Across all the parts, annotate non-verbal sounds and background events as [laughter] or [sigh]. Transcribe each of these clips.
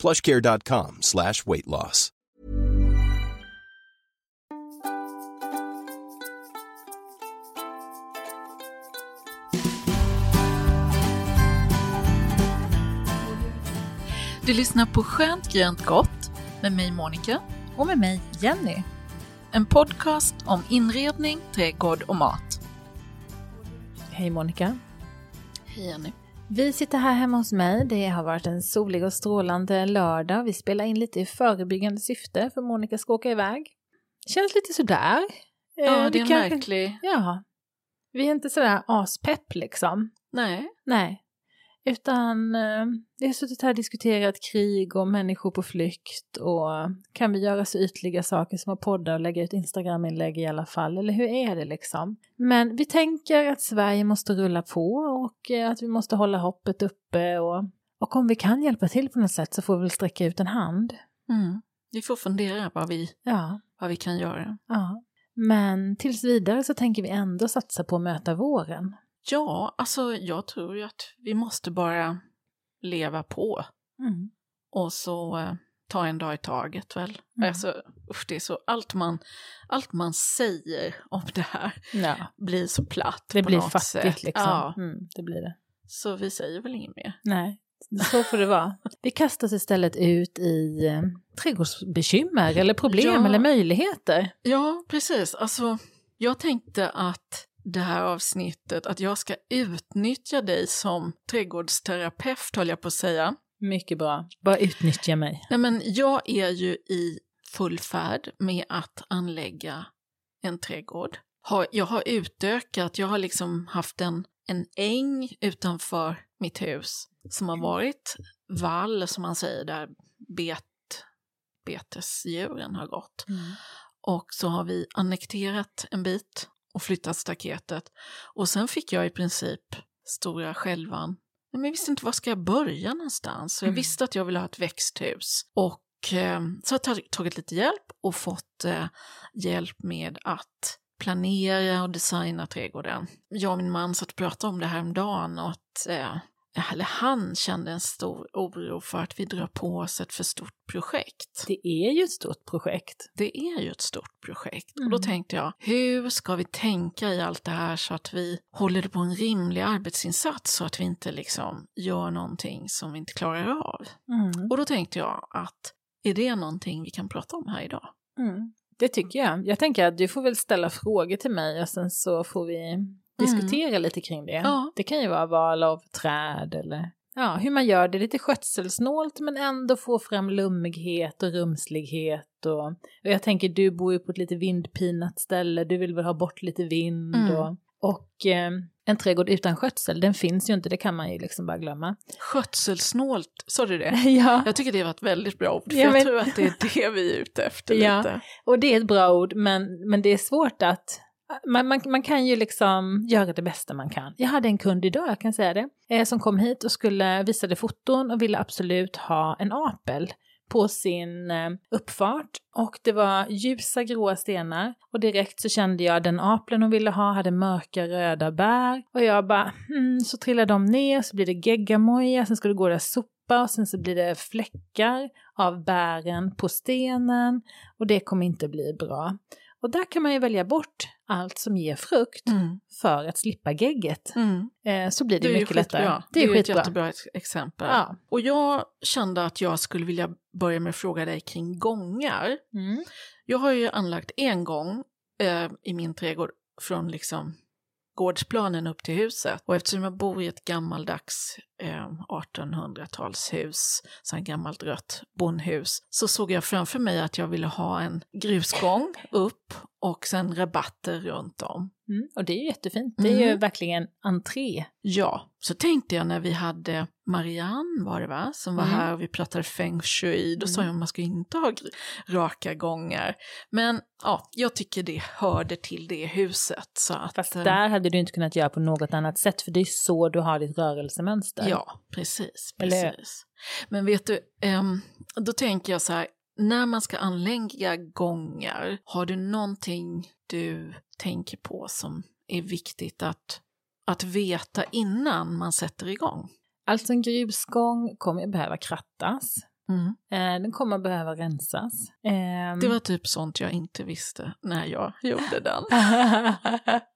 plushcare.com slash weight loss. Du lyssnar på Skönt grönt gott med mig Monica Och med mig Jenny. En podcast om inredning, trädgård och mat. Hej Monica. Hej Jenny. Vi sitter här hemma hos mig. Det har varit en solig och strålande lördag. Vi spelar in lite i förebyggande syfte för Monica ska åka iväg. Känns lite sådär. Ja, Eh, det är kanske- märklig... Ja. Vi är inte sådär aspepp liksom. Nej. Nej. Utan eh, vi har suttit här och diskuterat krig och människor på flykt och kan vi göra så ytliga saker som att podda och lägga ut Instagram-inlägg i alla fall, eller hur är det liksom? Men vi tänker att Sverige måste rulla på och eh, att vi måste hålla hoppet uppe och, och om vi kan hjälpa till på något sätt så får vi väl sträcka ut en hand. Mm. Vi får fundera vad vi, Ja, vad vi kan göra. ja. Men tills vidare så tänker vi ändå satsa på att möta våren. Ja, alltså jag tror ju att vi måste bara leva på Mm. och så eh, ta en dag i taget väl. Mm. Alltså, usch, det är så, allt man, allt man säger om det här Ja, blir så platt det på blir något fattigt sätt. liksom. Ja, Mm, det blir det. så vi säger väl inget mer. Nej, så får det vara. Vi kastar oss istället ut i eh, trädgårdsbekymmer eller problem Ja. eller möjligheter. Ja, precis. Alltså, jag tänkte att det här avsnittet, att jag ska utnyttja dig som trädgårdsterapeut, höll jag på att säga. Mycket bra. Bara utnyttja mig. Nej, men jag är ju i full färd med att anlägga en trädgård. Jag har utökat, jag har liksom haft en, en äng utanför mitt hus som har varit vall, som man säger, där bet, betesdjuren har gått. Och så har vi annekterat en bit och flyttat staketet. Och sen fick jag i princip stora skälvan. Men jag visste inte var ska jag börja någonstans. Så jag Mm. visste att jag ville ha ett växthus. Och eh, så har jag tagit, tagit lite hjälp och fått eh, hjälp med att planera och designa trädgården. Jag och min man satt och pratade om det här om dagen och att eh, eller han kände en stor oro för att vi drar på oss ett för stort projekt. Det är ju ett stort projekt. Det är ju ett stort projekt. Och Mm. då tänkte jag, hur ska vi tänka i allt det här så att vi håller det på en rimlig arbetsinsats så att vi inte liksom gör någonting som vi inte klarar av? Mm. Och då tänkte jag att är det någonting vi kan prata om här idag? Mm. Det tycker jag. Jag tänker att du får väl ställa frågor till mig och sen så får vi diskutera lite kring det. Ja. Det kan ju vara val av träd eller ja, hur man gör det lite skötselsnålt men ändå få fram lummighet och rumslighet. Och, och jag tänker, du bor ju på ett lite vindpinat ställe, du vill väl ha bort lite vind Mm. och, och eh, en trädgård utan skötsel, den finns ju inte, det kan man ju liksom bara glömma. Skötselsnålt, sa du det? [laughs] ja. Jag tycker det var ett väldigt bra ord, för Ja, jag men- tror att det är det vi är ute efter [laughs] Ja. lite. Och det är ett bra ord, men, men det är svårt att... Man, man, man kan ju liksom göra det bästa man kan. Jag hade en kund idag, jag kan säga det, eh, som kom hit och skulle visade foton och ville absolut ha en apel på sin eh, uppfart. Och det var ljusa gråa stenar och direkt så kände jag den apeln hon ville ha hade mörka röda bär. Och jag bara, hmm, så trillar de ner, så blir det geggamoja, sen ska det gå där sopa och sen så blir det fläckar av bären på stenen och det kommer inte bli bra. Och där kan man ju välja bort allt som ger frukt Mm. för att slippa gegget. Mm. Eh, så blir det, Det är mycket lättare. Det är, ju skitbra. ett jättebra ex- exempel. Ja. Och jag kände att jag skulle vilja börja med att fråga dig kring gångar. Mm. Jag har ju anlagt en gång eh, i min trädgård från liksom gårdsplanen upp till huset. Och eftersom jag bor i ett gammaldags eh, 1800-talshus, så här gammalt rött bondhus, så såg jag framför mig att jag ville ha en grusgång upp och sen rabatter runt om. Mm, och det är ju jättefint. Det är ju Mm. verkligen entré. Ja, så tänkte jag när vi hade Marianne var det va, som var Mm. här och vi pratade feng shui, då sa Mm. jag att man ska inte ha raka gångar. Men ja, jag tycker det hörde till det huset. Så att, Fast eh, där hade du inte kunnat göra på något annat sätt, för det är så du har ditt rörelsemönster. Ja, precis. Eller precis. Men vet du, ehm, då tänker jag så här, när man ska anlägga gångar, har du någonting du tänker på som är viktigt att, att veta innan man sätter igång? Alltså en grusgång kommer behöva krattas. Mm. Eh, den kommer behöva rensas. Ehm, Det var typ sånt jag inte visste när jag gjorde den.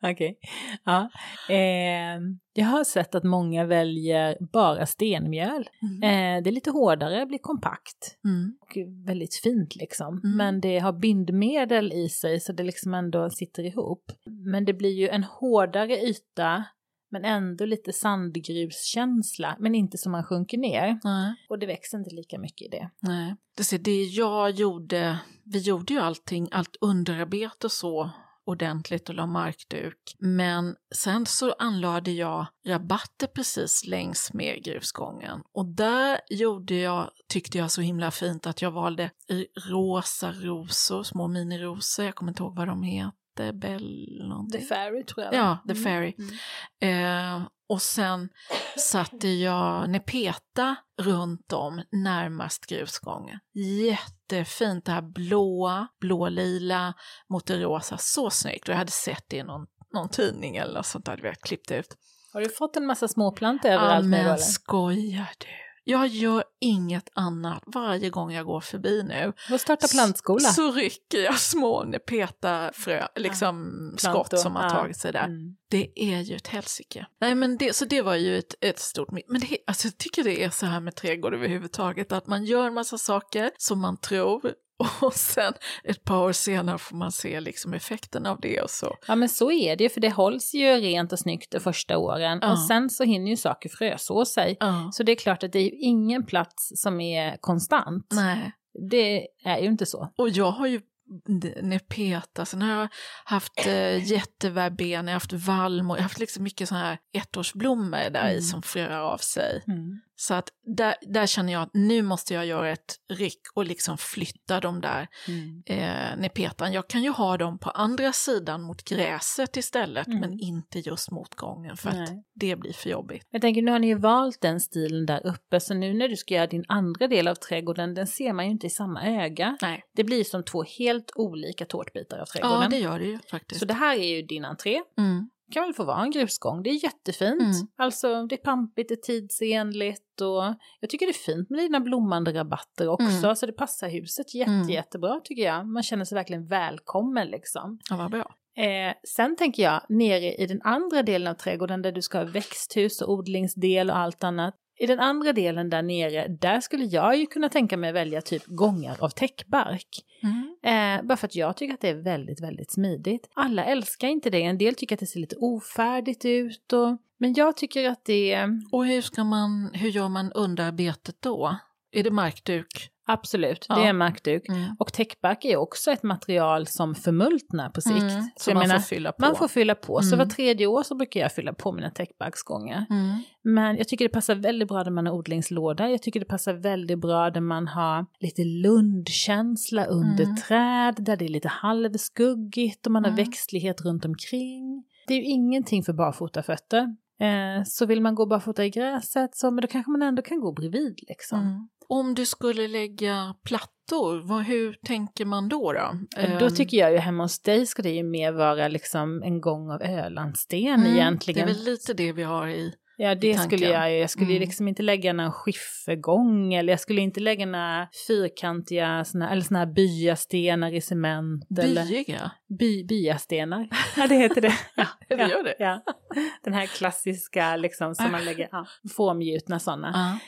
[laughs] Okej. Ja. Ehm, jag har sett att många väljer bara stenmjöl. Mm. Eh, det är lite hårdare, blir kompakt Mm. och väldigt fint liksom. Mm. Men det har bindmedel i sig så det liksom ändå sitter ihop. Men det blir ju en hårdare yta men ändå lite sandgruskänsla, men inte som man sjunker ner. Nej, Och det växer inte lika mycket i det. nej. Det, ser, det jag gjorde, vi gjorde ju allting, allt underarbete och så ordentligt och la markduk. Men sen så anlade jag rabatter precis längs med grusgången. Och där gjorde jag, tyckte jag så himla fint att jag valde rosa rosor, små minirosor, jag kommer inte ihåg vad de heter, Bell någonting. The Fairy tror jag. Ja, The Mm. Fairy. Mm. Eh, och sen satte jag Nepeta runt om närmast grusgången. Jättefint, det här blåa, blålila mot det rosa. Så snyggt. Och jag hade sett det i någon, någon tidning eller något sånt där, vi hade klippt ut. Har du fått en massa småplantor Ja, överallt nu men eller? skojar du? Jag gör inget annat varje gång jag går förbi nu. Får starta plantskola. Så rycker jag små Nepeta-frö, liksom skott Plantor, som har ja. tagit sig där. Mm. Det är ju ett helsike. Nej men det, så det var ju ett, ett stort Men det, alltså, jag tycker det är så här med trädgård överhuvudtaget, att man gör en massa saker som man tror [laughs] och sen ett par år senare får man se liksom effekten av det och så. Ja men så är det ju, för det hålls ju rent och snyggt de första åren Ja. och sen så hinner ju saker fröså sig. Ja. Så det är klart att det är ju ingen plats som är konstant. Nej. Det är ju inte så. Och jag har ju nepeta, sen har jag haft eh, jätteverben, jag har haft vallmo, jag har haft liksom mycket sådana här ettårsblommor där i Mm. som fröar av sig. Så att där, där känner jag att nu måste jag göra ett ryck och liksom flytta de där eh, nepetan. Jag kan ju ha dem på andra sidan mot gräset istället, Mm. men inte just mot gången för att Nej. det blir för jobbigt. Jag tänker, nu har ni ju valt den stilen där uppe, så nu när du ska göra din andra del av trädgården, den ser man ju inte i samma öga. Nej. Det blir som två helt olika tårtbitar av trädgården. Ja, det gör det ju faktiskt. Så det här är ju din entré. Mm. Kan väl få vara en grusgång. Det är jättefint. Mm. Alltså det är pampigt, det är tidsenligt och jag tycker det är fint med dina blommande rabatter också. Mm. Så det passar huset jätte, Mm. jättebra tycker jag. Man känner sig verkligen välkommen liksom. Ja, vad bra. Eh, sen tänker jag nere i den andra delen av trädgården där du ska ha växthus och odlingsdel och allt annat. I den andra delen där nere, där skulle jag ju kunna tänka mig välja typ gångar av täckbark. Mm. Eh, bara för att jag tycker att det är väldigt, väldigt smidigt. Alla älskar inte det, en del tycker att det ser lite ofärdigt ut. Och, men jag tycker att det, Och hur, ska man, hur gör man underarbetet då? Är det markduk? absolut, Ja. det är markduk. Mm. Och täckbark är också ett material som förmultnar på sikt. Mm. Så Så man menar, får fylla på? man får fylla på. Så Mm. var tredje år så brukar jag fylla på mina täckbarksgångar. Mm. Men jag tycker det passar väldigt bra där man har odlingslåda. Jag tycker det passar väldigt bra där man har lite lundkänsla under Mm. träd, där det är lite halvskuggigt och man har Mm. växtlighet runt omkring. Det är ju ingenting för barfotafötter. Eh, så vill man gå barfota i gräset så men då kanske man ändå kan gå bredvid liksom. Om du skulle lägga plattor, vad, hur tänker man då? Då, Då Ehm, tycker jag ju hemma hos dig ska det ju mer vara liksom en gång av Ölandsten mm, egentligen. Det är väl lite det vi har i... Ja, det skulle jag. Jag skulle Mm. liksom inte lägga någon skiffergång eller jag skulle inte lägga några fyrkantiga såna, eller såna här byastenar i cement. Byiga? by, byastenar. Ja, det heter det. [laughs] Ja, Det ja, gör det? Ja. Den här klassiska liksom som man lägger, ja, formgjutna sådana. Ja.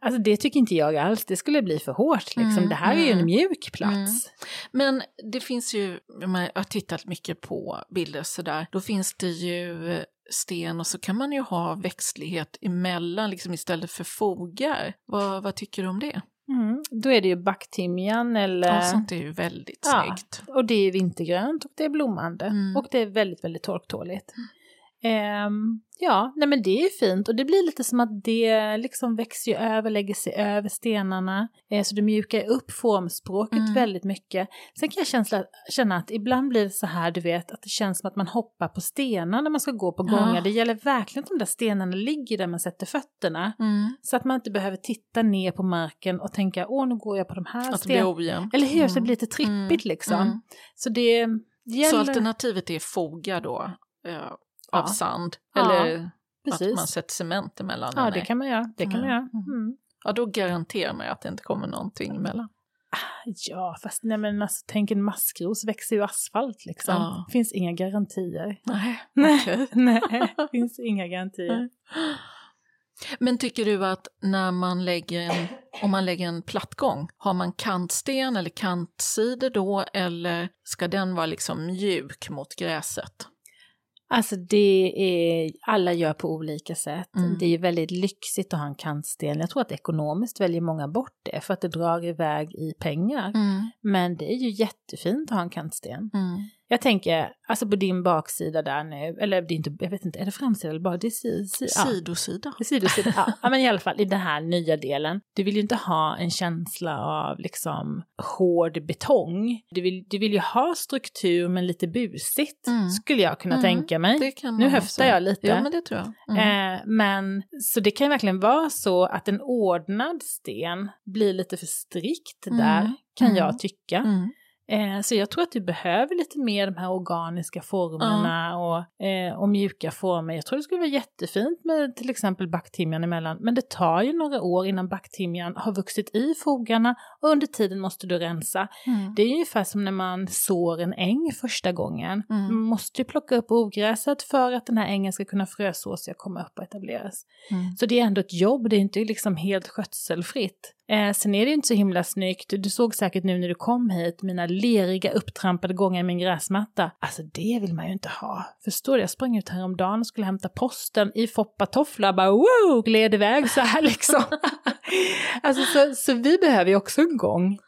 Alltså det tycker inte jag alls, det skulle bli för hårt liksom. Mm, det här är ju en mm. mjuk plats. Men det finns ju, jag har tittat mycket på bilder sådär, då finns det ju eh, sten och så kan man ju ha växtlighet emellan liksom istället för fogar. Vad, vad tycker du om det? Mm. Då är det ju backtimjan eller... Ja, sånt är ju väldigt Ja, snyggt. Och det är vintergrönt och det är blommande. Mm. Och det är väldigt, väldigt torktåligt. Ehm, ja, nej men det är fint och det blir lite som att det liksom växer ju över, lägger sig över stenarna. Eh, så det mjukar upp formspråket Mm. väldigt mycket. Sen kan jag känsla, känna att ibland blir det så här, du vet, att det känns som att man hoppar på stenar när man ska gå på Ja. gångar. Det gäller verkligen att de där stenarna ligger där man sätter fötterna. Mm. Så att man inte behöver titta ner på marken och tänka, åh nu går jag på de här Att det blir stenarna. ojämnt. Eller hur? Så det Mm. blir lite trippigt liksom. Mm. Så det gäller... Så alternativet är foga då, eh, av Ja. sand? Ja, Eller att Precis. man sätter cement emellan? Ja, det kan man göra. Det kan man Ja. göra. Mm. Ja, då garanterar man att det inte kommer någonting emellan. Ja, fast nej men alltså, tänk en maskros växer ju asfalt liksom. Ja. Finns inga garantier. Nej, [laughs] Nej. nej, finns inga garantier. Nej. Men tycker du att när man lägger en, om man lägger en plattgång, har man kantsten eller kantsidor då eller ska den vara liksom mjuk mot gräset? Alltså det är, alla gör på olika sätt. Mm. Det är ju väldigt lyxigt att ha en kantsten. Jag tror att ekonomiskt väljer många bort det för att det drar iväg i pengar. Men det är ju jättefint att ha en kantsten. Mm. Jag tänker, alltså på din baksida där nu, eller det är inte, jag vet inte, är det framsida eller bara, det är si, si, ja. Sidosida. I sidosidan, ja. ja men i alla fall i den här nya delen. Du vill ju inte ha en känsla av liksom hård betong. Du vill, du vill ju ha struktur men lite busigt, Mm. skulle jag kunna Mm, tänka mig. Det kan Nu höftar jag lite. Ja, men det tror jag. Mm. Eh, men så det kan ju verkligen vara så att en ordnad sten blir lite för strikt Mm, där, kan mm. jag tycka. Mm. Eh, så jag tror att du behöver lite mer de här organiska formerna och, eh, och mjuka former. Jag tror det skulle vara jättefint med till exempel backtimjan emellan. Men det tar ju några år innan backtimjan har vuxit i fogarna och under tiden måste du rensa. Mm. Det är ungefär som när man sår en äng första gången. Mm. Man måste ju plocka upp ogräset för att den här ängen ska kunna frösåsiga komma upp och etableras. Mm. Så det är ändå ett jobb, det är inte liksom helt skötselfritt. Eh, sen är det ju inte så himla snyggt, du såg säkert nu när du kom hit, mina leriga upptrampade gångar i min gräsmatta. Alltså det vill man ju inte ha. Förstår du? Jag sprang ut häromdagen och skulle hämta posten i foppatofflor, bara wow, gled iväg så här [laughs] liksom. alltså så, så vi behöver ju också en gång.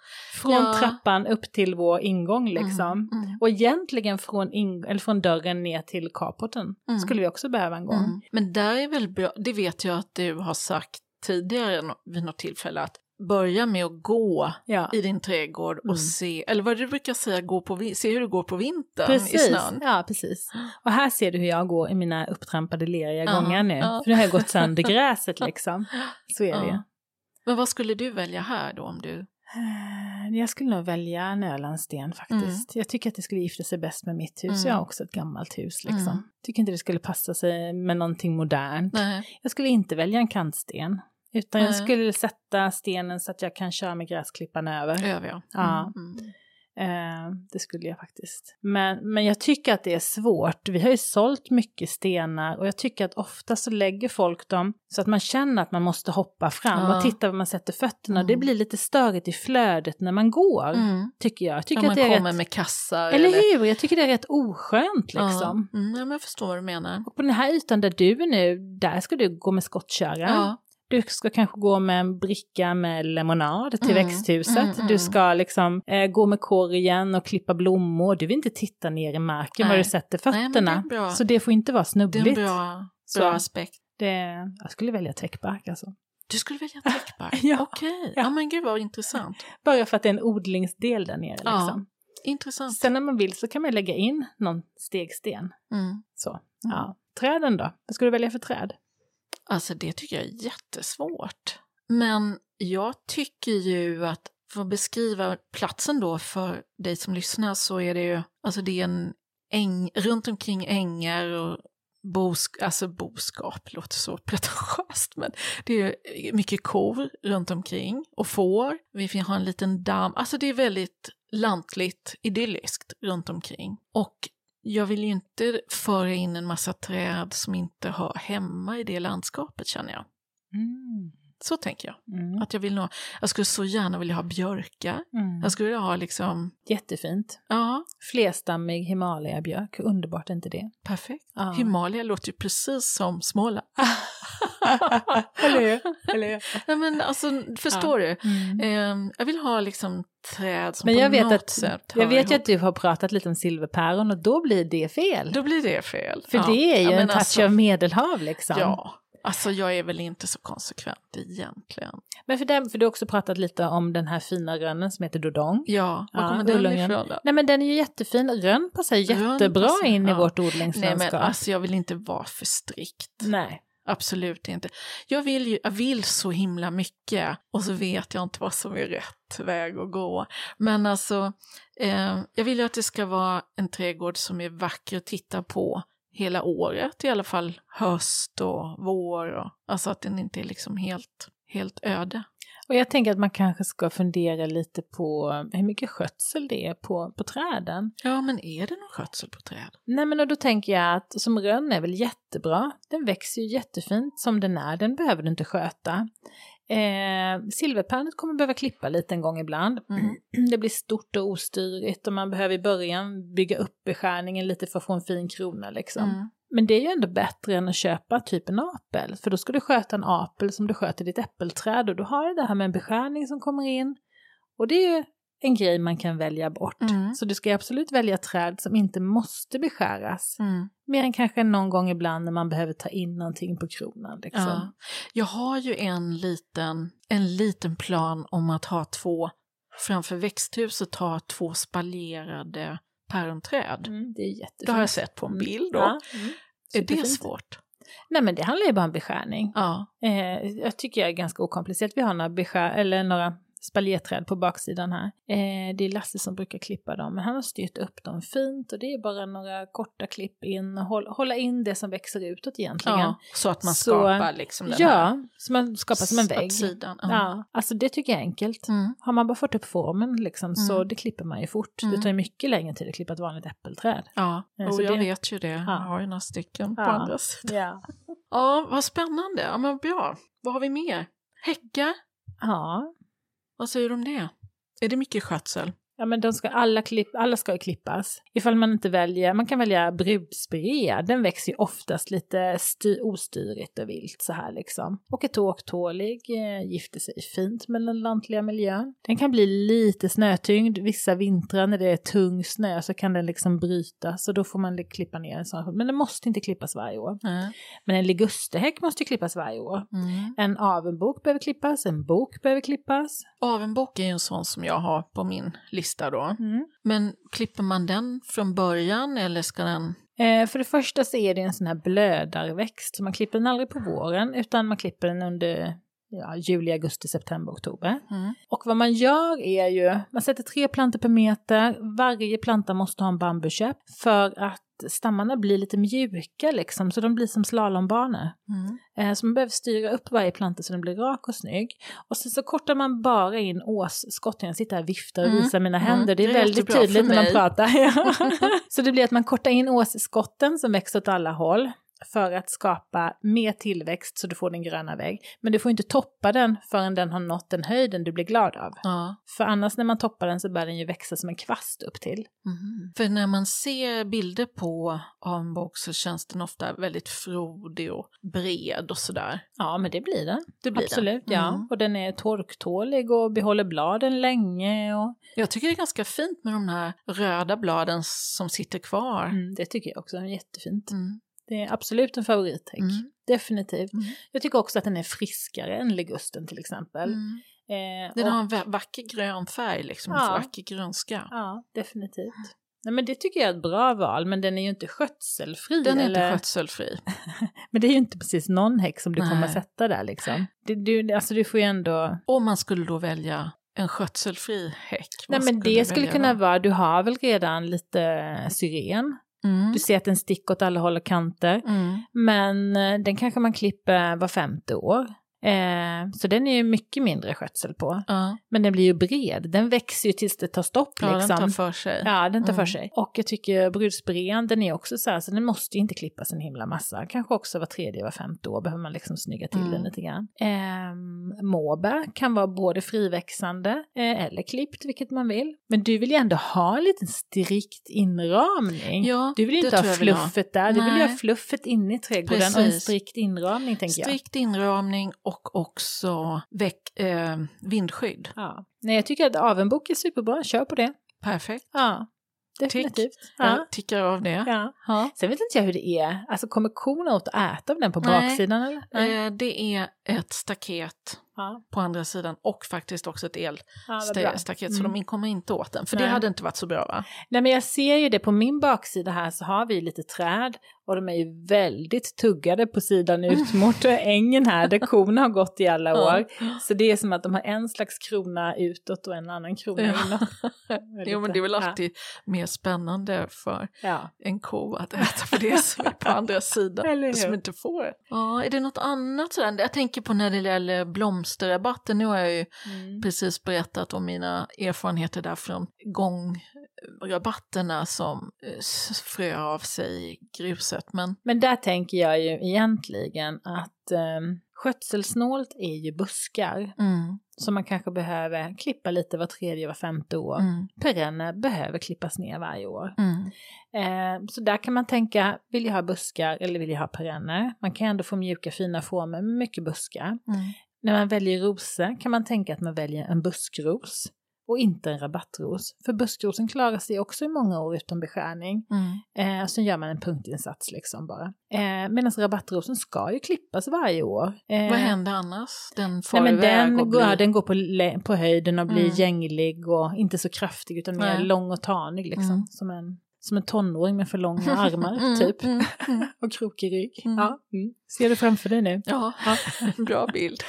Från Ja. trappan upp till vår ingång liksom. Mm. Mm. Och egentligen från, ing- eller från dörren ner till carporten Mm. skulle vi också behöva en gång. Mm. Men där är väl bra, det vet jag att du har sagt tidigare vid något tillfälle, att börja med att gå Ja. i din trädgård och Mm. se, eller vad du brukar säga, gå på, se hur det går på vintern i Precis, snön. ja precis. Och här ser du hur jag går i mina upptrampade leriga Ja, gångar nu. ja. För nu har jag gått sönder gräset liksom. Så är det ju. Ja. Men vad skulle du välja här då om du... Eh, Jag skulle nog välja en Ölandsten faktiskt. Jag tycker att det skulle gifta sig bäst med mitt hus. Mm. Jag har också ett gammalt hus liksom. Mm. Tycker inte det skulle passa sig med någonting modernt. Nej. Jag skulle inte välja en kantsten. Utan jag skulle sätta stenen så att jag kan köra med gräsklippan över. Över ja. Ja. Mm. Mm. Eh, det skulle jag faktiskt. Men, men jag tycker att det är svårt. Vi har ju sålt mycket stenar och jag tycker att ofta så lägger folk dem så att man känner att man måste hoppa fram Ja. och titta var man sätter fötterna. Mm. Det blir lite störigt i flödet när man går, Mm. tycker jag. Jag tycker Om att man kommer rätt... med kassar. Eller hur? Jag tycker det är rätt oskönt liksom. Ja. Mm, ja, men jag förstår vad du menar. Och på den här ytan där du är nu, där ska du gå med skottkärra. Ja. Du ska kanske gå med en bricka med lemonad till Mm, växthuset. mm, mm. Du ska liksom eh, gå med korgen och klippa blommor. Du vill inte titta ner i marken var Nej. du sätter Nej, men det fötterna. Så det får inte vara Det är en snubbligt. bra, bra aspekt. Det, jag skulle välja täckbark alltså. Du skulle välja täckbark? [laughs] Ja. Okej, Ja. ja. men gud vad intressant. Bara för att det är en odlingsdel där nere Ja. liksom. Intressant. Sen när man vill så kan man lägga in någon stegsten. Mm. Så, ja. Träden då? Vad ska du välja för träd? Alltså det tycker jag är jättesvårt. Men jag tycker ju att för att beskriva platsen då för dig som lyssnar så är det ju, alltså det är en äng, runt omkring ängar och bosk, alltså boskap, låter så pretentiöst, men det är mycket kor runt omkring och får. Vi har en liten damm, alltså det är väldigt lantligt, idylliskt runt omkring. Och jag vill ju inte föra in en massa träd som inte hör hemma i det landskapet känner jag. Mm. Så tänker jag. Mm. Att jag, vill nå, jag skulle så gärna vilja ha björkar. Mm. Jag skulle vilja ha liksom, Jättefint. ja, Flerstammig Himalaya-björk, underbart är inte det? perfekt. Ja. Himalaya låter ju precis som Småland. [laughs] [laughs] Eller hur? Eller hur? Nej, men alltså, förstår du? Mm. Eh, jag vill ha liksom träd som Men på jag vet, något att, sätt jag vet ju att du har pratat lite om silverpäron och då blir det fel. Då blir det fel. För Ja. det är ju Ja, en touch alltså, av medelhav liksom. Ja, alltså jag är väl inte så konsekvent egentligen. Men för, den, för du har också pratat lite om den här fina rönnen som heter Dodong. Ja, var Ja, kommer den Ullungen. ifrån då? Nej men den är ju jättefin, rönn passar jättebra passar, in i ja. vårt Nej odlingslandskap. men alltså jag vill inte vara för strikt. Nej. Absolut inte. Jag vill, ju, jag vill så himla mycket och så vet jag inte vad som är rätt väg att gå. Men alltså, eh, jag vill ju att det ska vara en trädgård som är vacker att titta på hela året, i alla fall höst och vår. Och, alltså att den inte är liksom helt, helt öde. Och jag tänker att man kanske ska fundera lite på hur mycket skötsel det är på, på träden. Ja, men är det någon skötsel på träd? Nej men och då tänker jag att som rönn är väl jättebra. Den växer ju jättefint som den är, den behöver du inte sköta. Eh, silverpärnet kommer behöva klippa lite en gång ibland. Mm. [clears throat] Det blir stort och ostyrigt och man behöver i början bygga upp beskärningen lite för att få en fin krona liksom. Mm. Men det är ju ändå bättre än att köpa typ en apel. För då ska du sköta en apel som du sköter ditt äppelträd och då har du det här med en beskärning som kommer in. Och det är ju en grej man kan välja bort. Mm. Så du ska absolut välja träd som inte måste beskäras. Mm. Mer än kanske någon gång ibland när man behöver ta in någonting på kronan. Liksom. Ja. Jag har ju en liten, en liten plan om att ha två, framför växthuset ha två spaljerade päronträd. Mm, det är jättefint. Det har jag sett på en Mm. bild då. Ja, mm. Är det svårt? Nej men det handlar ju bara om beskärning. Ja. Eh, jag tycker jag är ganska okomplicerat. Vi har några, beskär, eller några spaljerträd på baksidan här. Eh, det är Lasse som brukar klippa dem, men han har styrt upp dem fint och det är bara några korta klipp in och hålla, hålla in det som växer utåt egentligen. ja. Så att man Så- skapar liksom den här Ja, så man skapar som en vägg. sidan. Ja. Ja, alltså det tycker jag är enkelt. Mm. Har man bara fått upp formen liksom, så Mm. det klipper man ju fort. Mm. Det tar ju mycket längre tid att klippa ett vanligt äppelträd. Ja, Ja, och så jag det- vet ju det. Jag har ju några stycken på Ja. andra sidan. Ja. Ja, vad spännande. Ja, men bra. Vad har vi mer? Häckar? ja. Vad säger du om det? Är det mycket skötsel? Ja men de ska, alla, klipp, alla ska ju klippas. Ifall man inte väljer, man kan välja brudspirea, den växer ju oftast lite styr, ostyrigt och vilt så här liksom. Och är åktålig, eh, gifter sig fint med den lantliga miljön. Den kan bli lite snötyngd, vissa vintrar när det är tung snö så kan den liksom bryta så då får man li- klippa ner en sån. Men den måste inte klippas varje år. Nej. Men en ligustehäck måste ju klippas varje år. Mm. En avenbok behöver klippas, en bok behöver klippas. Avenbock är ju en sån som jag har på min lista då. Mm. Men klipper man den från början eller ska den... Eh, för det första så är det en sån här blödarväxt, så man klipper den aldrig på våren utan man klipper den under ja, juli, augusti, september, oktober. Mm. Och vad man gör är ju, man sätter tre plantor per meter, varje planta måste ha en bambuköp för att stammarna blir lite mjuka liksom, så de blir som slalombanor. Mm. Eh, Så man behöver styra upp varje planta så den blir rak och snygg. Och sen så kortar man bara in åsskotten. Jag sitter här och viftar och Mm, visar mina mm, händer. Det är det är väldigt tydligt när man pratar. [laughs] [laughs] Så det blir att man kortar in åsskotten som växer åt alla håll för att skapa mer tillväxt så du får din gröna vägg. Men du får inte toppa den förrän den har nått den höjden du blir glad av. Ja. För annars när man toppar den så börjar den ju växa som en kvast upp till. Mhm. För när man ser bilder på avenbock så känns den ofta väldigt frodig och bred och sådär. Ja, men det blir den. Det blir Absolut, den. ja. Mm. Och den är torktålig och behåller bladen länge. Och... Jag tycker det är ganska fint med de här röda bladen som sitter kvar. Mm, det tycker jag också är jättefint. Mm. Det är absolut en favorithäck. Mm. Definitivt. Mm. Jag tycker också att den är friskare än ligusten till exempel. Mm. Eh, Den och- har en va- vacker grön färg, liksom, en Ja. vacker grönska. Ja, definitivt. Nej, men det tycker jag är ett bra val, men den är ju inte skötselfri. Den är eller... inte skötselfri. [laughs] Men det är ju inte precis någon häck som du Nej. kommer sätta där liksom. Det, du, alltså du får ju ändå... Om man skulle då välja en skötselfri häck. Nej men det skulle kunna då? vara, du har väl redan lite syren. Mm. Du ser att den sticker åt alla håll och kanter. Mm. Men eh, den kanske man klipper var femte år. Eh, så den är ju mycket mindre skötsel på. Ja, Men den blir ju bred, den växer ju tills det tar stopp ja liksom. den tar för sig. Ja, den tar för Mm. sig. Och jag tycker brudsbrean, den är också så här, så den måste ju inte klippas en himla massa. Kanske också var tredje, var femte år behöver man liksom snygga till Mm. den lite grann. Ehm, måbär kan vara både friväxande eh, eller klippt, vilket man vill. Men du vill ju ändå ha en liten strikt inramning. Ja, du vill ju inte ha vill ha. fluffet där, du vill ju Nej. ha fluffet inne i trädgården och en Precis. strikt inramning tänker jag. Strikt inramning och också väck, eh, vindskydd. Ja. Nej, jag tycker att avenbok är superbra, kör på det. Perfekt. Ja, definitivt. Ja. Jag tickar av det. Ja. Ja. Sen vet inte jag hur det är, alltså kommer korna åt att äta av den på Nej. baksidan eller? Eh, det är ett staket Ja, på andra sidan och faktiskt också ett ja elstaket så Mm. de kommer inte åt den. För Nej. det hade inte varit så bra va? Nej men jag ser ju det på min baksida här så har vi lite träd och de är ju väldigt tuggade på sidan [laughs] ut mot ängen här där korna har gått i alla år. Så det är som att de har en slags krona utåt och en annan krona Ja. inåt. [laughs] Jo men det är väl Ja. alltid mer spännande för Ja. en ko att äta på det som är på andra [laughs] sidan. Som inte får. Ja, är det något annat sådär? Jag tänker på när det gäller blomsterrabatten. Nu har jag ju Mm. precis berättat om mina erfarenheter där från gångrabatterna som eh, frö av sig i gruset. Men Men där tänker jag ju egentligen att um, skötselsnålt är ju buskar. mm, som man kanske behöver klippa lite var tredje, var femte år. mm, Perenner behöver klippas ner varje år. mm, Eh, så där kan man tänka, vill jag ha buskar eller vill jag ha perenner? Man kan ändå få mjuka fina former med mycket buskar. mm. När man väljer rosor kan man tänka att man väljer en buskros och inte en rabattros. För buskrosen klarar sig också i många år utan beskärning. Mm. Eh, sen gör man en punktinsats liksom bara. Eh, Medan rabattrosen ska ju klippas varje år. Eh, Vad händer annars? Den far Nej, men iväg den, och går, blir... den går på, på höjden och blir Mm. gänglig och inte så kraftig utan mer Nej. lång och tanig liksom. Mm. Som, en, som en tonåring med för långa [laughs] armar Mm, typ. mm, mm. [laughs] Och krokig rygg. Mm. Ja. Mm. Ser du framför dig nu? Ja, [laughs] bra bild.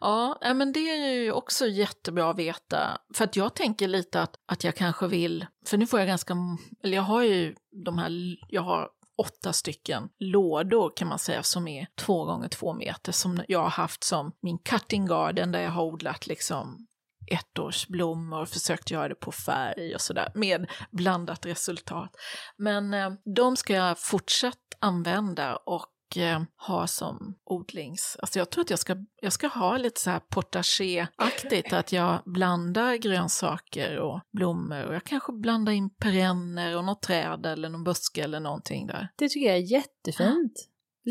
ja, men det är ju också jättebra att veta. För att jag tänker lite att, att jag kanske vill, för nu får jag ganska, eller jag har ju de här, jag har åtta stycken lådor kan man säga som är två gånger två meter som jag har haft som min cutting garden där jag har odlat liksom ettårsblommor och försökt göra det på färg och sådär med blandat resultat. Men eh, de ska jag fortsatt använda och eh, ha som odlings... Alltså jag tror att jag ska, jag ska ha lite så här potager-aktigt, att jag blandar grönsaker och blommor och jag kanske blandar in perenner och något träd eller någon buske eller någonting där. Det tycker jag är jättefint.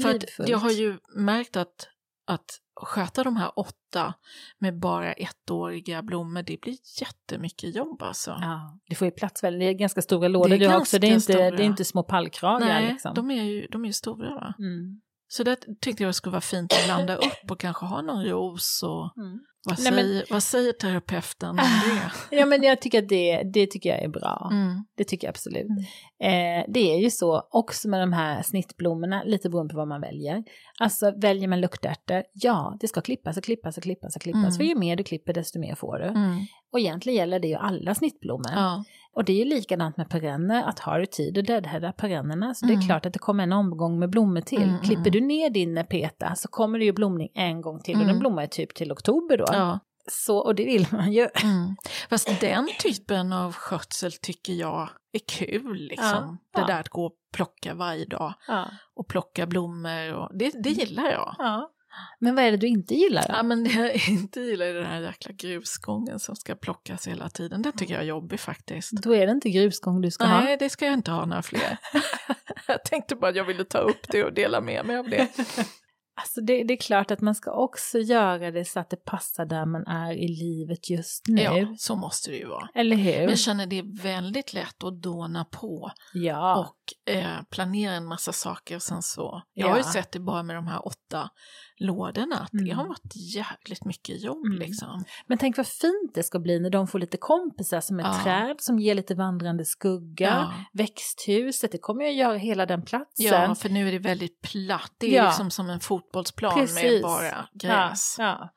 För Livfullt. att jag har ju märkt att, att sköta de här åtta med bara ettåriga blommor, det blir jättemycket jobb alltså. Ja, du får ju plats väl, det är ganska stora lådor du har också, det är, inte, stora. det är inte små pallkragar Nej, liksom. de är ju, de är stora va? Mm. Så det tyckte jag skulle vara fint att blanda upp och kanske ha någon ros och Mm. Vad Nej, men- säger, vad säger terapeuten om det? [laughs] Ja men jag tycker att det, det tycker jag är bra. Mm. Det tycker jag absolut. Mm. Eh, det är ju så också med de här snittblommorna, lite beroende på vad man väljer. Alltså väljer man luktärtor, ja det ska klippas och klippas och klippas och klippas. Mm. För ju mer du klipper desto mer får du. Mm. Och egentligen gäller det ju alla snittblommor. Ja. Och det är ju likadant med perenner, att har du tid att deadheada perennerna så det Mm. är klart att det kommer en omgång med blommor till. Mm, Klipper mm. du ner din peta så kommer det ju blomning en gång till och Mm. den blommar ju typ till oktober då. Ja. Så, och det vill man ju. Mm. Fast den typen av skötsel tycker jag är kul. Liksom. Ja. Det Ja. där att gå och plocka varje dag Ja. och plocka blommor. Och, det, det gillar jag. ja. Men vad är det du inte gillar då? Ja, men det jag inte gillar är den här jäkla grusgången som ska plockas hela tiden. Den tycker jag är jobbig faktiskt. Då är det inte grusgång du ska ha. Nej, det ska jag inte ha några fler. [laughs] jag tänkte bara att jag ville ta upp det och dela med mig av det. [laughs] Alltså det, det är klart att man ska också göra det så att det passar där man är i livet just nu. Ja, så måste det ju vara. Eller hur? Men jag känner det är väldigt lätt att dåna på ja. och eh, planera en massa saker och sen så. Jag Ja. har ju sett det bara med de här åtta lådorna att det Mm. har varit jävligt mycket jobb Mm. liksom. Men tänk vad fint det ska bli när de får lite kompisar som är Ja. träd som ger lite vandrande skugga. Ja. Växthuset, det kommer ju att göra hela den platsen. Ja, för nu är det väldigt platt. Det är Ja. liksom som en fotbollsplan med Precis. bara gräs. Ja.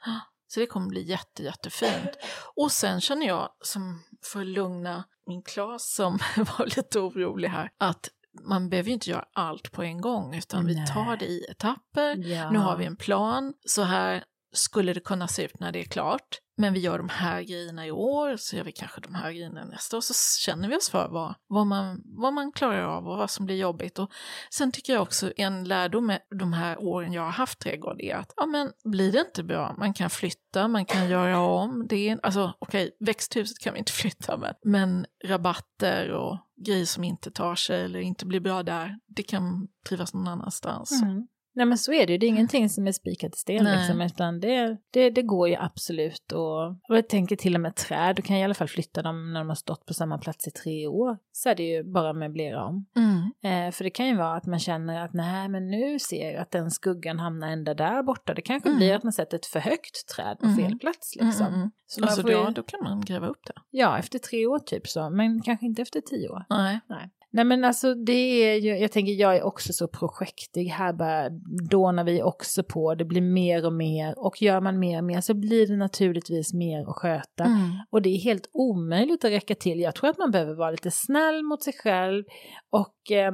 Så det kommer bli jätte, jättefint. Och sen känner jag, som för att lugna min Klas som [laughs] var lite orolig här, att man behöver ju inte göra allt på en gång, utan vi Nej. tar det i etapper. Ja. Nu har vi en plan, så här skulle det kunna se ut när det är klart. Men vi gör de här grejerna i år, så gör vi kanske de här grejerna nästa år, så känner vi oss för vad, vad, man, vad man klarar av och vad som blir jobbigt. Och sen tycker jag också en lärdom med de här åren jag har haft trädgård är att ja, men blir det inte bra, man kan flytta, man kan göra om. Det är, alltså okej, växthuset kan vi inte [laughs] flytta med, men rabatter och grejer som inte tar sig eller inte blir bra där, det kan trivas någon annanstans. Mm. Nej men så är det ju, det är ingenting som är spikat i sten Nej. liksom, utan det, det, det går ju absolut och, och jag tänker till och med träd, du kan i alla fall flytta dem när de har stått på samma plats i tre år, så är det ju bara möblera om. Mm. Eh, för det kan ju vara att man känner att nej men nu ser jag att den skuggan hamnar ända där borta, det kanske Mm. blir att man sätter ett för högt träd på Mm. fel plats liksom. Mm, mm, mm. Så Alltså får ju, då, då kan man gräva upp det. Ja, efter tre år typ så, men kanske inte efter tio år. Nej. Nej. Nej men alltså det är ju, jag tänker jag är också så projektig, här bara dånar vi också på, det blir mer och mer och gör man mer och mer så blir det naturligtvis mer att sköta. Mm. Och det är helt omöjligt att räcka till, jag tror att man behöver vara lite snäll mot sig själv och eh,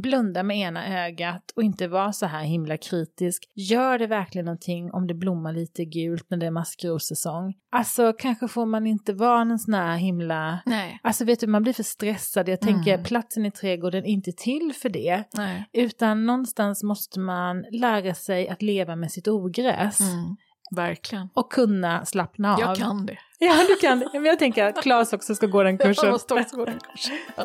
blunda med ena ögat och inte vara så här himla kritisk. Gör det verkligen någonting om det blommar lite gult när det är maskrossäsong? Alltså kanske får man inte vara en sån här himla Nej. Alltså vet du, man blir för stressad. Jag tänker Mm. platsen i trädgården är inte till för det. Nej. Utan någonstans måste man lära sig att leva med sitt ogräs. Mm. Verkligen. Och kunna slappna av. Jag kan det. Ja, du kan det. Men jag tänker att Claes också ska gå den [laughs] kursen. Jag måste också gå den kursen. Ja.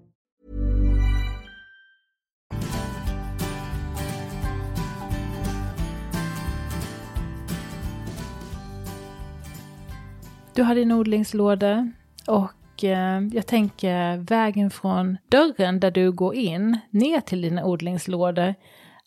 Du har din odlingslåda och eh, jag tänker vägen från dörren där du går in ner till dina odlingslådor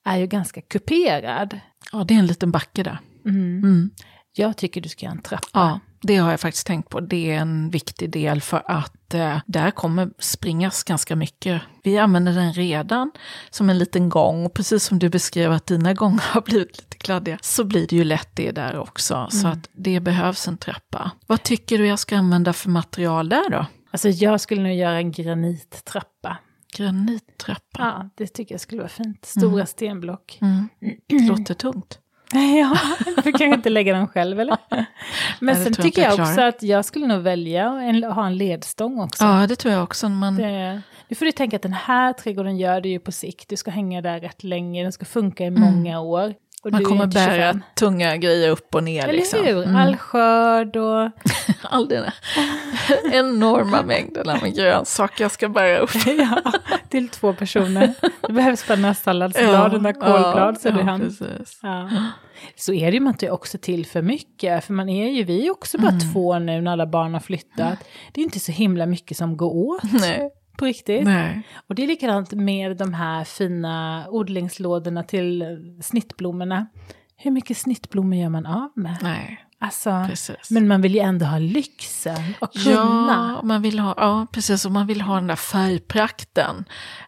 är ju ganska kuperad. ja, det är en liten backe där. Mm. Jag tycker du ska göra en trappa. Ja, det har jag faktiskt tänkt på. Det är en viktig del för att eh, där kommer springas ganska mycket. Vi använder den redan som en liten gång och precis som du beskrev att dina gångar [laughs] har blivit lite kladdiga så blir det ju lätt det där också. Så att det behövs en trappa. Vad tycker du jag ska använda för material där då? Alltså jag skulle nog göra en granittrappa. Granittrappa. Ja, det tycker jag skulle vara fint. Stora stenblock. Mm. [clears throat] Låter tungt. [laughs] Ja, du kanske inte lägga den själv eller? Men Nej, det sen tycker jag jag också att jag skulle nog välja en, ha en ledstång också. Ja, det tror jag också. Man, Det, nu får du tänka att den här trädgården gör du ju på sikt. Du ska hänga där rätt länge, den ska funka i många år. Och man kommer bära 25. tunga grejer upp och ner. Eller liksom. hur? Mm. All skörd och... [laughs] All den [laughs] enorma mängderna med grönsaker jag ska bära upp. [laughs] ja, till två personer. Det behövs bara några salladsblad och några kålblad så är ja. Ja. Så är det ju, man tar ju också till för mycket. För man är ju, vi är också bara Mm. två nu när alla barn har flyttat. Det är inte så himla mycket som går åt Nej. På riktigt. Nej. Och det är likadant med de här fina odlingslådorna till snittblommorna. Hur mycket snittblommor gör man av med? Nej, Alltså, precis. men man vill ju ändå ha lyxen och kunna. Ja, man vill ha, ja, precis. Och man vill ha den där färgprakten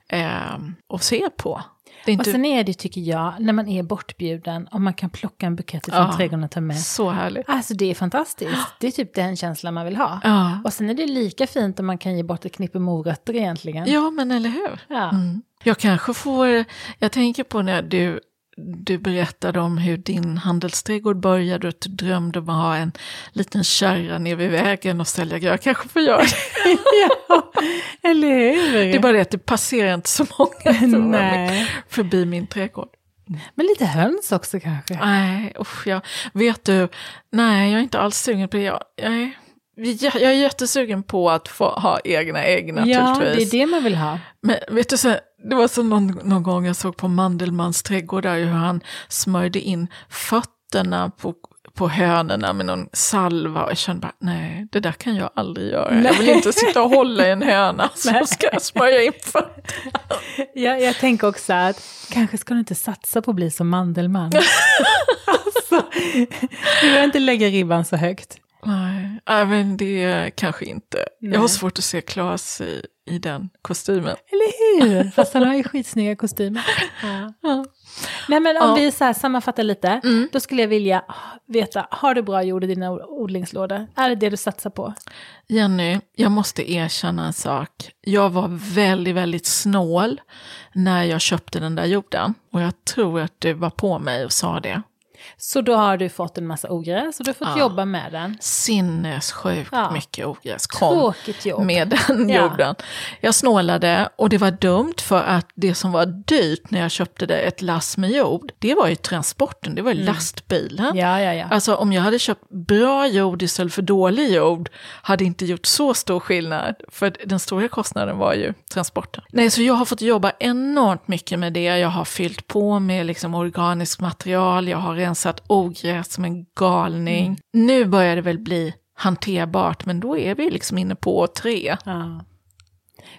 eh, att se på. Är Och inte sen är det, tycker jag, när man är bortbjuden och man kan plocka en bukett från Ja. trädgården och ta med. så härligt. Alltså det är fantastiskt. Det är typ den känslan man vill ha. Ja. Och sen är det lika fint om man kan ge bort ett knippe morötter egentligen. ja, men eller hur? Ja. Mm. Jag kanske får, jag tänker på när du, du berättade om hur din handelsträdgård började och att du drömde om att ha en liten kärra nere vid vägen och sälja. Jag kanske får göra det. [laughs] ja, [laughs] eller hur? Det är bara det att det passerar inte så många som Nej. förbi min trädgård. Men lite höns också kanske? Nej, usch, jag, vet du, nej jag är inte alls sugen på det. Jag, jag, jag är jättesugen på att få ha egna ägg naturligtvis. Ja, det är det man vill ha. Men vet du, så, det var så någon, någon gång jag såg på Mandelmans trädgård där hur han smörjde in fötterna på, på hönorna med någon salva. Och jag kände bara, nej, det där kan jag aldrig göra. Nej. Jag vill inte sitta och hålla i en höna [laughs] så ska jag smörja in fötterna. Jag, jag tänker också att kanske ska du inte satsa på att bli som Mandelmann. [laughs] alltså, du behöver inte lägga ribban så högt. Nej, nej, men det kanske inte. Jag har Nej. svårt att se Klas i, i den kostymen. Eller hur? Fast han har ju skitsnygga kostymer. [laughs] Ja. Ja. Nej men om Ja. vi så här sammanfattar lite, Mm. då skulle jag vilja veta, har du bra jord i dina odlingslådor? Är det det du satsar på? Jenny, jag måste erkänna en sak. Jag var väldigt, väldigt snål när jag köpte den där jorden. Och jag tror att du var på mig och sa det. Så då har du fått en massa ogräs och du har fått Ja. jobba med den. Sinnessjukt Ja. mycket ogräs kom Tråkigt jobb. med den Ja. jorden. Jag snålade och det var dumt för att det som var dyrt när jag köpte det, ett lass med jord, det var ju transporten, det var ju lastbilen. Mm. Ja, ja, ja. Alltså om jag hade köpt bra jord istället för dålig jord hade inte gjort så stor skillnad. För den stora kostnaden var ju transporten. Nej, så jag har fått jobba enormt mycket med det. Jag har fyllt på med liksom organiskt material, jag har rensat ogräs som en galning. Nu börjar det väl bli hanterbart, men då är vi liksom inne på tre. ja.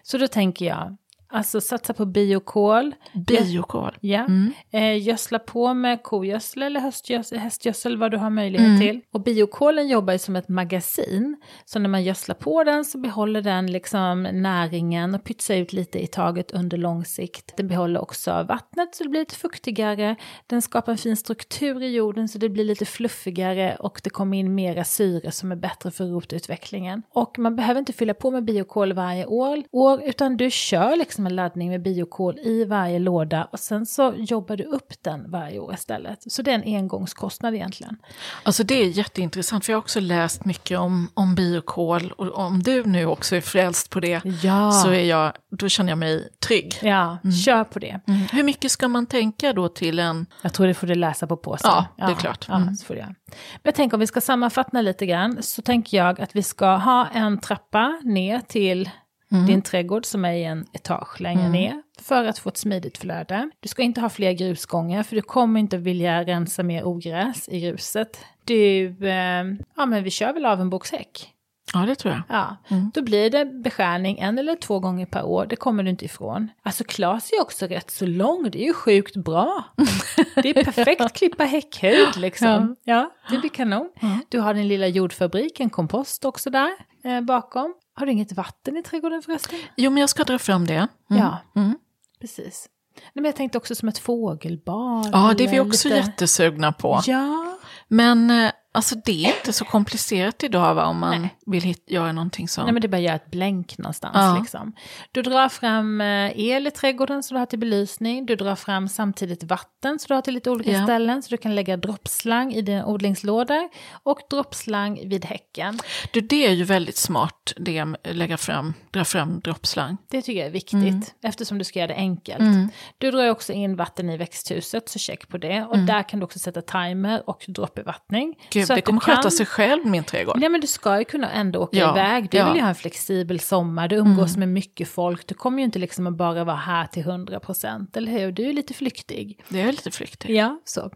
Så då tänker jag, alltså satsa på biokol, Biokol. Ja. Mm. Eh, gödsla på med kogödsel eller höstgödsel, hästgödsel vad du har möjlighet Mm. till. Och biokolen jobbar ju som ett magasin. Så när man gödslar på den så behåller den liksom näringen och pytsar ut lite i taget under lång sikt. Den behåller också vattnet så det blir lite fuktigare. Den skapar en fin struktur i jorden så det blir lite fluffigare och det kommer in mera syre som är bättre för rotutvecklingen. Och man behöver inte fylla på med biokol varje år, år utan du kör liksom en laddning med biokol i varje låda och sen så jobbar du upp den varje år istället. Så det är en engångskostnad egentligen. Alltså det är jätteintressant, för jag har också läst mycket om, om biokol. Och om du nu också är frälst på det, Ja. så är jag, då känner jag mig trygg. Ja, kör på det. Hur mycket ska man tänka då till en... Jag tror det får du läsa på påsen. Ja, det är klart. Ja, Mm. så får göra. Men jag tänker om vi ska sammanfatta lite grann så tänker jag att vi ska ha en trappa ner till din trädgård som är i en etage längre ner för att få ett smidigt flöde. Du ska inte ha fler grusgångar för du kommer inte vilja rensa mer ogräs i gruset. Du, eh, ja men vi kör väl av en boxhäck. Ja, det tror jag. Ja, då blir det beskärning en eller två gånger per år, det kommer du inte ifrån. Alltså Klas är också rätt så lång, det är ju sjukt bra. [laughs] Det är perfekt klippa häckhöjd liksom. Ja, det blir kanon. Du har din lilla jordfabrik, en kompost också där eh, bakom. Har du inget vatten i trädgården förresten? Jo, men jag ska dra fram det. Mm. Ja, Mm. precis. Nej, men jag tänkte också som ett fågelbad. Ja, det är vi också lite- jättesugna på. Ja, Men eh, alltså det är inte så komplicerat idag va, om man Nej. vill hit, göra någonting som... Nej men det är bara att göra ett blänk någonstans Ja. liksom. Du drar fram eh, el i trädgården så du har till belysning. Du drar fram samtidigt vatten så du har till lite olika Ja. ställen. Så du kan lägga droppslang i dina odlingslådor. Och droppslang vid häcken. du, det är ju väldigt smart, det att lägga fram, dra fram droppslang. Det tycker jag är viktigt. Mm. Eftersom du ska göra det enkelt. Du drar också in vatten i växthuset så check på det. Och där kan du också sätta timer och droppbevattning. Mm. Gud, det kommer kan- sköta sig själv, min trädgård. Nej men du ska ju kunna ändå åka Ja, iväg. Du ja. vill ju ha en flexibel sommar, du umgås med mycket folk. Du kommer ju inte liksom att bara vara här till 100%, eller hur? Du är lite flyktig. Det är lite flyktigt. Ja, så.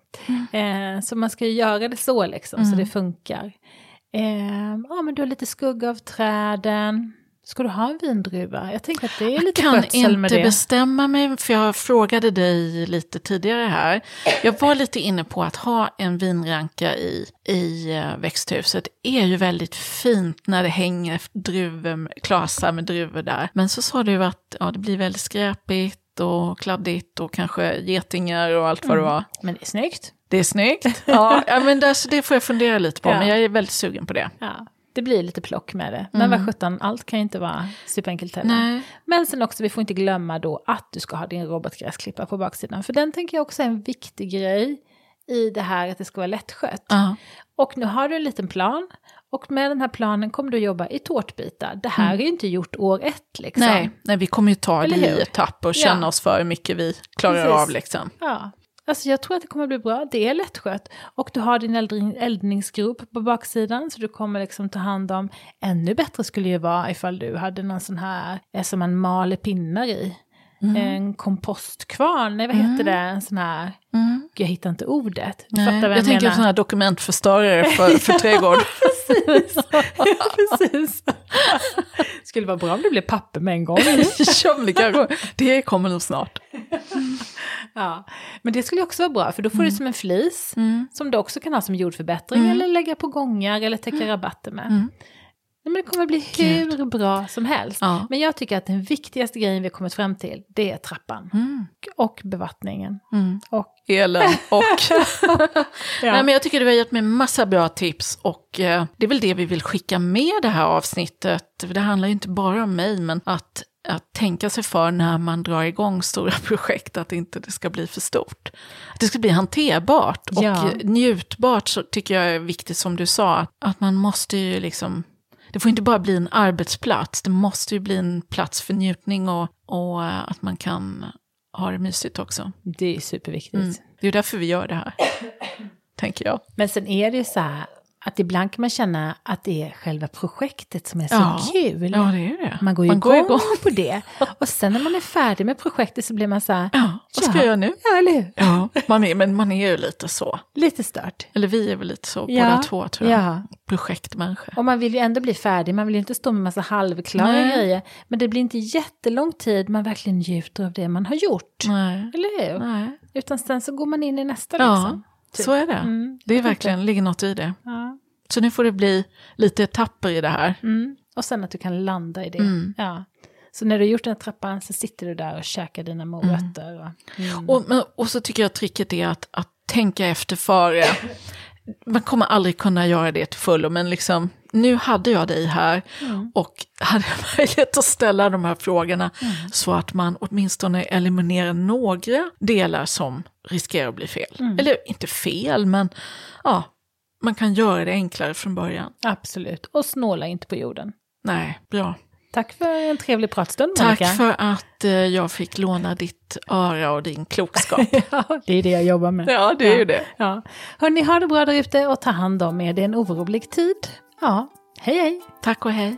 Eh, så man ska ju göra det så liksom, så det funkar. Eh, ja men du har lite skugga av träden. Ska du ha en vindruva? Jag tänker att det är Jag lite kan skötsel med inte det. bestämma mig, för jag frågade dig lite tidigare här. Jag var lite inne på att ha en vinranka i, i eh, växthuset. Det är ju väldigt fint när det hänger druvor, klasar med druvor där. Men så sa du att ja, det blir väldigt skräpigt och kladdigt och kanske getingar och allt vad Mm. det var. Men det är snyggt. Det är snyggt. Ja, men där, så det får jag fundera lite på, [laughs] Ja. men jag är väldigt sugen på det. Ja. Det blir lite plock med det. Men vad sjutton, allt kan ju inte vara superenkelt heller. Nej. Men sen också, vi får inte glömma då att du ska ha din robotgräsklippare på baksidan. För den tänker jag också är en viktig grej i det här att det ska vara lättskött. Ja. Och nu har du en liten plan. Och med den här planen kommer du jobba i tårtbitar. Det här är ju inte gjort år ett liksom. Nej, nej, vi kommer ju ta det i etapper och känna Ja. oss för hur mycket vi klarar Precis. av. Liksom. Ja. Alltså jag tror att det kommer bli bra. Det är lättskött. Och du har din eldring- eldningsgrop på baksidan. Så du kommer liksom ta hand om. Ännu bättre skulle ju vara ifall du hade någon sån här eh, som man maler pinnar i. En kompostkvarn, nej vad heter det? En sån här, jag hittar inte ordet. Du fattar Nej, vad jag jag, tänker menar? sådana här dokumentförstörare för, för trädgård. [laughs] Precis. Precis. Skulle vara bra om det blev papper med en gång. [laughs] Ja, det kommer nog snart. [laughs] Ja, men det skulle också vara bra, för då får Mm. du som en flis som du också kan ha som jordförbättring eller lägga på gångar eller täcka rabatter med. Nej, men det kommer bli hur bra som helst. Mm. Ja. Men jag tycker att den viktigaste grejen vi har kommit fram till, det är trappan. Mm. Och bevattningen. Och, Elen och... [laughs] ja. Nej, men jag tycker du har gett mig massa bra tips och eh, det är väl det vi vill skicka med det här avsnittet. För det handlar ju inte bara om mig, men att, att tänka sig för när man drar igång stora [laughs] projekt, att inte det ska bli för stort. Att det ska bli hanterbart och Ja. njutbart så tycker jag är viktigt som du sa, att, att man måste ju liksom det får inte bara bli en arbetsplats, det måste ju bli en plats för njutning och, och eh, att man kan ha det mysigt också. det är superviktigt. Mm. Det är därför vi gör det här, tänker jag. Men sen är det ju så här att ibland kan man känna att det är själva projektet som är så Ja. kul. Ja, det är det. Man går ju Man igång, går igång. på det. Och sen när man är färdig med projektet så blir man så här, Ja, vad ska Ja. jag göra nu? ja eller hur? Ja, man är, men man är ju lite så. Lite stört. Eller vi är väl lite så, Ja. båda två tror jag. Ja. Projektmänniskor. Och man vill ju ändå bli färdig, man vill ju inte stå med massa halvklara Nej. grejer. Men det blir inte jättelång tid man verkligen njuter av det man har gjort. Nej. Eller hur? Nej. Utan sen så går man in i nästa Ja, liksom. Typ. så är det. Mm, Det är verkligen, ligger något i det. Ja. Så nu får det bli lite etapper i det här. Mm. Och sen att du kan landa i det. Mm. Ja. Så när du har gjort den trappan så sitter du där och käkar dina morötter. Och, mm. Och, och så tycker jag tricket är att, att tänka efter före. Man kommer aldrig kunna göra det till fullo, men liksom, nu hade jag dig här och hade [laughs] möjlighet att ställa de här frågorna så att man åtminstone eliminerar några delar som riskerar att bli fel. Eller inte fel, men ja, man kan göra det enklare från början. Absolut. Och snåla inte på jorden. Nej, bra. Tack för en trevlig pratstund Tack Monica. för att eh, jag fick låna ditt öra och din klokskap. [laughs] ja, det är det jag jobbar med. Ja, det är ju det. Ja. Hörni, ha det bra där ute och ta hand om er. Det är en orolig tid. Ja, hej hej. Tack och hej.